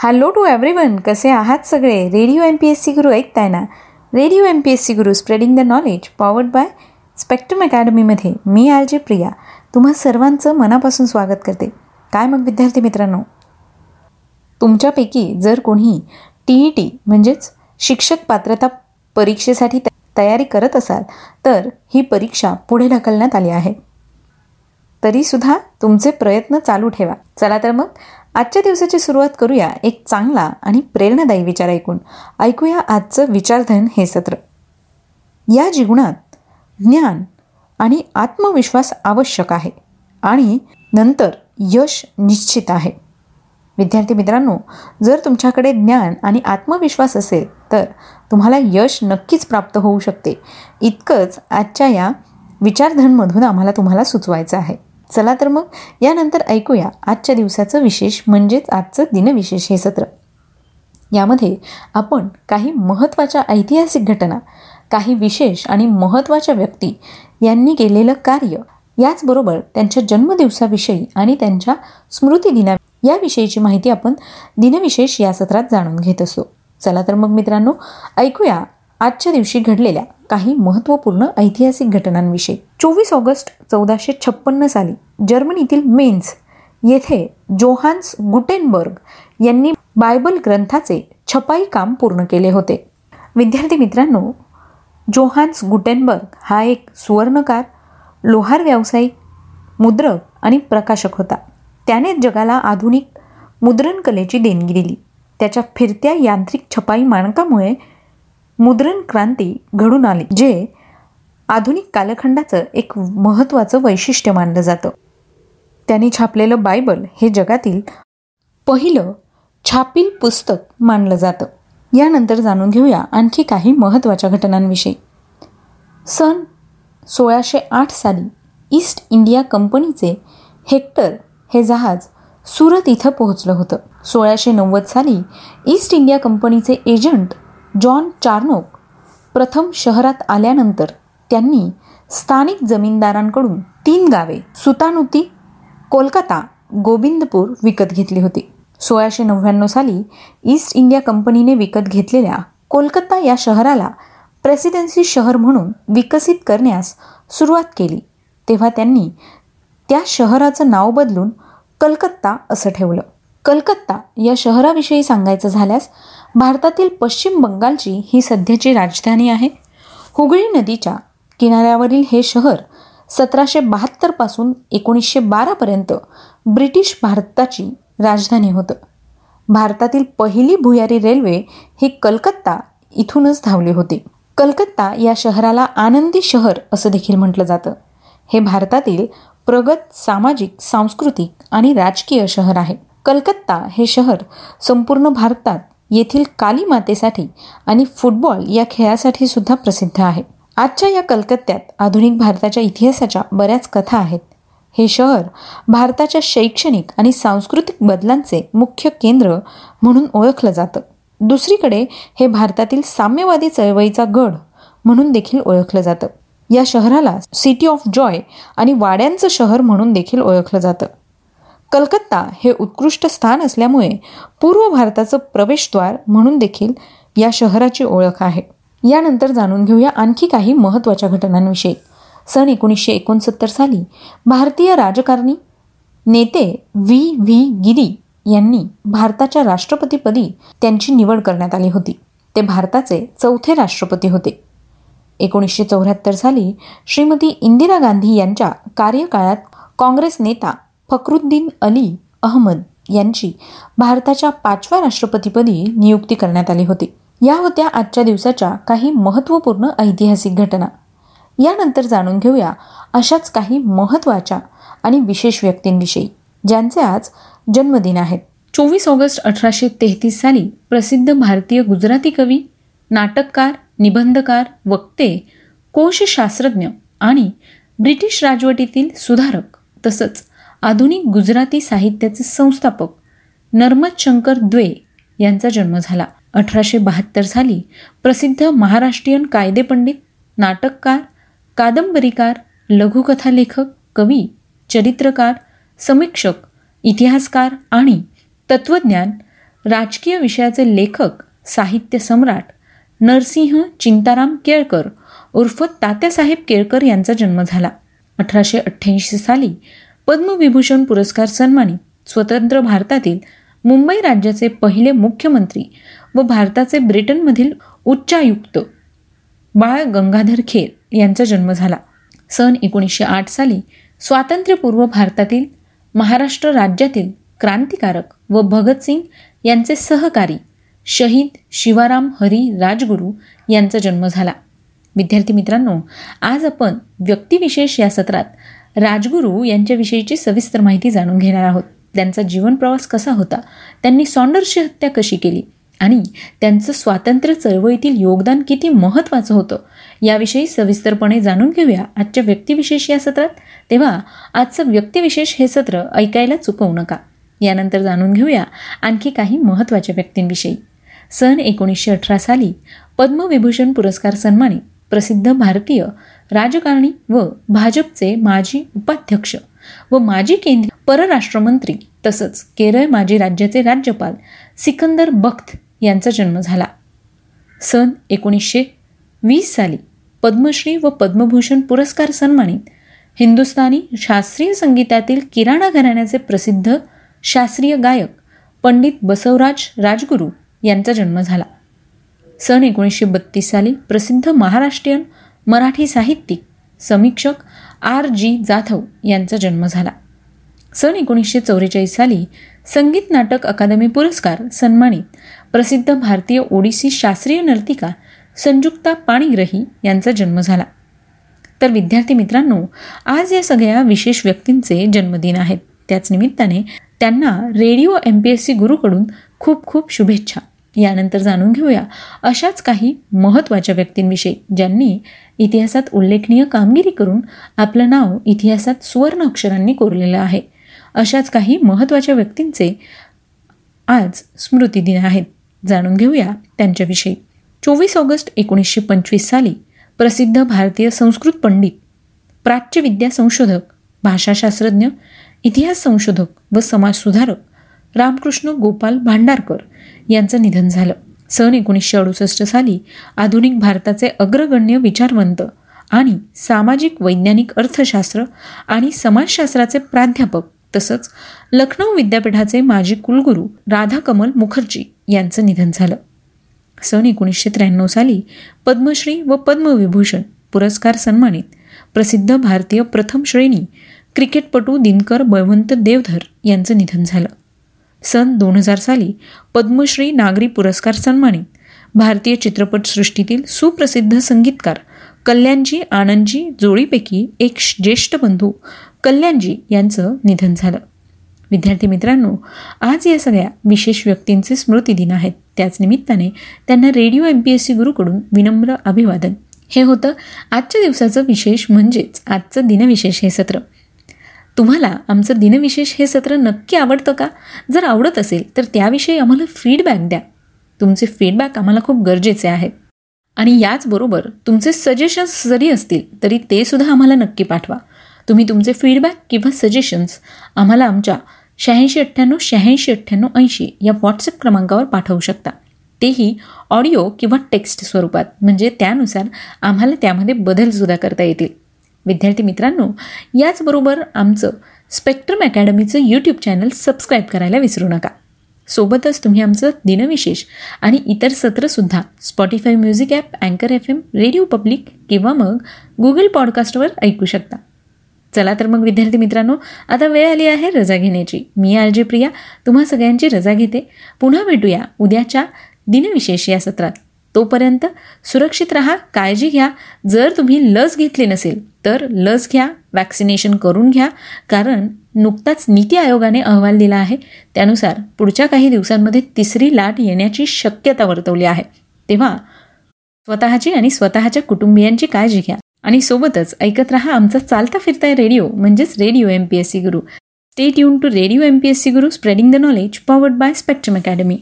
Hello to everyone कसे आहात सगळे? Radio M P S C Guru ऐकताय ना radio M P S C Guru spreading the knowledge powered by Spectrum अकॅडमीमध्ये मी R J Priya. तुम्हा सर्वांचं मनापासून स्वागत करते. काय मग विद्यार्थी मित्रांनो? तुमच्यापैकी जर कोणी टी ई टी म्हणजेच शिक्षक पात्रता परीक्षेसाठी तयारी करत असाल तर ही परीक्षा पुढे ढकलण्यात आली आहे. तरीसुद्धा तुमचे प्रयत्न चालू ठेवा. चला तर मग आजच्या दिवसाची सुरुवात करूया एक चांगला आणि प्रेरणादायी विचार ऐकून. ऐकूया आजचं विचारधन हे सत्र. या जीवनात ज्ञान आणि आत्मविश्वास आवश्यक आहे आणि नंतर यश निश्चित आहे. विद्यार्थी मित्रांनो जर तुमच्याकडे ज्ञान आणि आत्मविश्वास असेल तर तुम्हाला यश नक्कीच प्राप्त होऊ शकते. इतकंच आजच्या या विचारधनमधून आम्हाला तुम्हाला सुचवायचं आहे. चला तर मग यानंतर ऐकूया आजच्या दिवसाचं विशेष म्हणजेच आजचं दिनविशेष हे सत्र. यामध्ये आपण काही महत्त्वाच्या ऐतिहासिक घटना काही विशेष आणि महत्त्वाच्या व्यक्ती यांनी केलेलं कार्य याचबरोबर त्यांच्या जन्मदिवसाविषयी आणि त्यांच्या स्मृतिदिना याविषयीची माहिती आपण दिनविशेष या सत्रात जाणून घेत असतो चला तर मग मित्रांनो ऐकूया आजच्या दिवशी घडलेल्या काही महत्त्वपूर्ण ऐतिहासिक घटनांविषयी. चोवीस ऑगस्ट चौदाशे छप्पन्न साली जर्मनीतील मेन्स येथे जोहान्स गुटेनबर्ग यांनी बायबल ग्रंथाचे छपाई काम पूर्ण केले होते. विद्यार्थी मित्रांनो जोहान्स गुटेनबर्ग हा एक सुवर्णकार लोहार व्यावसायिक मुद्रक आणि प्रकाशक होता. त्याने जगाला आधुनिक मुद्रणकलेची देणगी दिली. त्याच्या फिरत्या यांत्रिक छपाई मानकामुळे मुद्रण क्रांती घडून आली जे आधुनिक कालखंडाचं एक महत्त्वाचं वैशिष्ट्य मानलं जातं. त्यांनी छापलेलं बायबल हे जगातील पहिलं छापील पुस्तक मानलं जातं. यानंतर जाणून घेऊया आणखी काही महत्त्वाच्या घटनांविषयी. सन सोळाशे आठ साली ईस्ट इंडिया कंपनीचे हेक्टर हे जहाज सुरत इथं पोहोचलं होतं. सोळाशे नव्वद साली ईस्ट इंडिया कंपनीचे एजंट जॉन चार्नोक प्रथम शहरात आल्यानंतर त्यांनी स्थानिक जमीनदारांकडून तीन गावे सुतानुती कोलकाता गोविंदपूर विकत घेतली होती. सोळाशे नव्याण्णव साली ईस्ट इंडिया कंपनीने विकत घेतलेल्या कोलकाता या शहराला प्रेसिडेन्सी शहर म्हणून विकसित करण्यास सुरुवात केली. तेव्हा त्यांनी त्या शहराचं नाव बदलून कलकत्ता असं ठेवलं. कलकत्ता या शहराविषयी सांगायचं झाल्यास भारतातील पश्चिम बंगालची ही सध्याची राजधानी आहे. हुगळी नदीच्या किनाऱ्यावरील हे शहर सतराशे बहात्तरपासून एकोणीसशे बारापर्यंत ब्रिटिश भारताची राजधानी होतं. भारतातील पहिली भुयारी रेल्वे ही कलकत्ता इथूनच धावली होती. कलकत्ता या शहराला आनंदी शहर असं देखील म्हटलं जातं. हे भारतातील प्रगत सामाजिक सांस्कृतिक आणि राजकीय शहर आहे. कलकत्ता हे शहर संपूर्ण भारतात येथील काली मातेसाठी आणि फुटबॉल या खेळासाठी सुद्धा प्रसिद्ध आहे. आजच्या या कलकत्त्यात आधुनिक भारताच्या इतिहासाच्या बऱ्याच कथा आहेत. हे शहर भारताच्या शैक्षणिक आणि सांस्कृतिक बदलांचे मुख्य केंद्र म्हणून ओळखलं जातं. दुसरीकडे हे भारतातील साम्यवादी चळवळीचा गड म्हणून देखील ओळखलं जातं. या शहराला सिटी ऑफ जॉय आणि वाड्यांचं शहर म्हणून देखील ओळखलं जातं. कलकत्ता हे उत्कृष्ट स्थान असल्यामुळे पूर्व भारताचं प्रवेशद्वार म्हणून देखील या शहराची ओळख आहे. यानंतर जाणून घेऊया आणखी काही महत्त्वाच्या घटनांविषयी. सन एकोणीसशे एकोणसत्तर साली भारतीय राजकारणी नेते व्ही. व्ही. गिरी यांनी भारताच्या राष्ट्रपतीपदी त्यांची निवड करण्यात आली होती. ते भारताचे चौथे राष्ट्रपती होते. एकोणीसशे चौऱ्याहत्तर साली श्रीमती इंदिरा गांधी यांच्या कार्यकाळात काँग्रेस नेता फखरुद्दीन अली अहमद यांची भारताच्या पाचव्या राष्ट्रपतीपदी नियुक्ती करण्यात आली होती. या होत्या आजच्या दिवसाच्या काही महत्त्वपूर्ण ऐतिहासिक घटना. यानंतर जाणून घेऊया अशाच काही महत्त्वाच्या आणि विशेष व्यक्तींविषयी ज्यांचे आज जन्मदिन आहेत. चोवीस ऑगस्ट अठराशे तेहतीस साली प्रसिद्ध भारतीय गुजराती कवी नाटककार निबंधकार वक्ते कोशशास्त्रज्ञ आणि ब्रिटिश राजवटीतील सुधारक तसंच आधुनिक गुजराती साहित्याचे संस्थापक नर्मद शंकर द्वे यांचा जन्म झाला. अठराशे बहात्तर साली प्रसिद्ध महाराष्ट्रीयन कायदेपंडित नाटककार कादंबरीकार लघुकथा लेखक कवी चरित्रकार समीक्षक इतिहासकार आणि तत्त्वज्ञान राजकीय विषयाचे लेखक साहित्य सम्राट नरसिंह चिंताराम केळकर उर्फ तात्यासाहेब केळकर यांचा जन्म झाला. अठराशे अठ्ठ्याऐंशी साली पद्मविभूषण पुरस्कार सन्मानित स्वतंत्र भारतातील मुंबई राज्याचे पहिले मुख्यमंत्री व भारताचे ब्रिटनमधील उच्चायुक्त बाळ गंगाधर खेर यांचा जन्म झाला. सन एकोणीसशे आठ साली स्वातंत्र्यपूर्व भारतातील महाराष्ट्र राज्यातील क्रांतिकारक व भगतसिंग यांचे सहकारी शहीद शिवाराम हरी राजगुरू यांचा जन्म झाला. विद्यार्थी मित्रांनो आज आपण व्यक्तिविशेष या सत्रात राजगुरू यांच्याविषयीची सविस्तर माहिती जाणून घेणार आहोत. त्यांचा जीवन प्रवास कसा होता? त्यांनी सॉन्डर्सची हत्या कशी केली? आणि त्यांचं स्वातंत्र्य चळवळीतील योगदान किती महत्त्वाचं होतं? याविषयी सविस्तरपणे जाणून घेऊया आजच्या व्यक्तिविशेष या सत्रात. तेव्हा आजचं व्यक्तिविशेष हे सत्र ऐकायला चुकवू नका. यानंतर जाणून घेऊया आणखी काही महत्त्वाच्या व्यक्तींविषयी. सन एकोणीसशे अठरा साली पद्मविभूषण पुरस्कार सन्मानित प्रसिद्ध भारतीय राजकारणी व भाजपचे माजी उपाध्यक्ष व माजी केंद्रीय परराष्ट्रमंत्री तसंच केरळ माजी राज्याचे राज्यपाल सिकंदर बख्त यांचा जन्म झाला. सन एकोणीसशे वीस साली पद्मश्री व पद्मभूषण पुरस्कार सन्मानित हिंदुस्थानी शास्त्रीय संगीतातील किराणा घराण्याचे प्रसिद्ध शास्त्रीय गायक पंडित बसवराज राजगुरू यांचा जन्म झाला. सन एकोणीसशे बत्तीस साली प्रसिद्ध महाराष्ट्रीयन मराठी साहित्यिक समीक्षक आर जी जाधव यांचा जन्म झाला. सन एकोणीसशे चौवेचाळीस साली संगीत नाटक अकादमी पुरस्कार सन्मानित प्रसिद्ध भारतीय ओडिसी शास्त्रीय नर्तिका संयुक्ता पाणीग्रही यांचा जन्म झाला. तर विद्यार्थी मित्रांनो आज या सगळ्या विशेष व्यक्तींचे जन्मदिन आहेत. त्याच निमित्ताने त्यांना radio M P S C गुरुकडून खूप खूप शुभेच्छा. यानंतर जाणून घेऊया. अशाच काही महत्त्वाच्या व्यक्तींविषयी ज्यांनी इतिहासात उल्लेखनीय कामगिरी करून आपलं नाव इतिहासात सुवर्ण अक्षरांनी कोरलेलं आहे. अशाच काही महत्त्वाच्या व्यक्तींचे आज स्मृतिदिन आहेत. जाणून घेऊया त्यांच्याविषयी. चोवीस ऑगस्ट एकोणीसशे पंचवीस साली प्रसिद्ध भारतीय संस्कृत पंडित प्राच्यविद्या संशोधक भाषाशास्त्रज्ञ इतिहास संशोधक व समाजसुधारक रामकृष्ण गोपाल भांडारकर यांचं निधन झालं. सन एकोणीसशे अडुसष्ट साली आधुनिक भारताचे अग्रगण्य विचारवंत आणि सामाजिक वैज्ञानिक अर्थशास्त्र आणि समाजशास्त्राचे प्राध्यापक तसंच लखनौ विद्यापीठाचे माजी कुलगुरू राधाकमल मुखर्जी यांचं निधन झालं. सन एकोणीसशे त्र्याण्णव साली पद्मश्री व पद्मविभूषण पुरस्कार सन्मानित प्रसिद्ध भारतीय प्रथम श्रेणी क्रिकेटपटू दिनकर बळवंत देवधर यांचं निधन झालं. सन दोन हजार साली पद्मश्री नागरी पुरस्कार सन्मानित. भारतीय चित्रपटसृष्टीतील सुप्रसिद्ध संगीतकार कल्याणजी आनंदजी जोडीपैकी एक ज्येष्ठ बंधू कल्याणजी यांचं निधन झालं. विद्यार्थी मित्रांनो आज या सगळ्या विशेष व्यक्तींचे स्मृतिदिन आहेत. त्याच निमित्ताने त्यांना radio M P S C गुरुकडून विनम्र अभिवादन. हे होतं आजच्या दिवसाचं विशेष म्हणजेच आजचं दिनविशेष हे सत्र. तुम्हाला आमचं दिनविशेष हे सत्र नक्की आवडतं का? जर आवडत असेल तर त्याविषयी आम्हाला फीडबॅक द्या. तुमचे फीडबॅक आम्हाला खूप गरजेचे आहेत. आणि याचबरोबर तुमचे सजेशन्स जरी असतील तरी ते सुद्धा आम्हाला नक्की पाठवा. तुम्ही तुमचे फीडबॅक किंवा सजेशन्स आम्हाला आमच्या शहाऐंशी अठ्ठ्याण्णव शहाऐंशी अठ्ठ्याण्णव ऐंशी या व्हॉट्सअप क्रमांकावर पाठवू शकता. तेही ऑडिओ किंवा टेक्स्ट स्वरूपात. म्हणजे त्यानुसार आम्हाला त्यामध्ये बदलसुद्धा करता येतील. विद्यार्थी मित्रांनो याचबरोबर आमचं स्पेक्ट्रम अकॅडमीचं यूट्यूब चॅनल सबस्क्राईब करायला विसरू नका. सोबतच तुम्ही आमचं दिनविशेष आणि इतर सत्रसुद्धा स्पॉटीफाय म्युझिक ॲप अँकर एफ एम रेडिओ पब्लिक किंवा मग गुगल पॉडकास्टवर ऐकू शकता. चला तर मग विद्यार्थी मित्रांनो आता वेळ आली आहे रजा घेण्याची. मी आलजी प्रिया. तुम्हा सगळ्यांची रजा घेते. पुन्हा भेटूया उद्याच्या दिनविशेष या सत्रात. तोपर्यंत सुरक्षित राहा काळजी घ्या. जर तुम्ही लस घेतली नसेल तर लस घ्या वॅक्सिनेशन करून घ्या. कारण नुकताच नीती आयोगाने अहवाल दिला आहे. त्यानुसार पुढच्या काही दिवसांमध्ये तिसरी लाट येण्याची शक्यता वर्तवली आहे. तेव्हा स्वतःची आणि स्वतःच्या कुटुंबियांची काळजी घ्या. आणि सोबतच ऐकत रहा आमचा चालता फिरताय रेडिओ म्हणजेच radio M P S C Guru. Stay युन to radio M P S C Guru spreading the knowledge powered by Spectrum Academy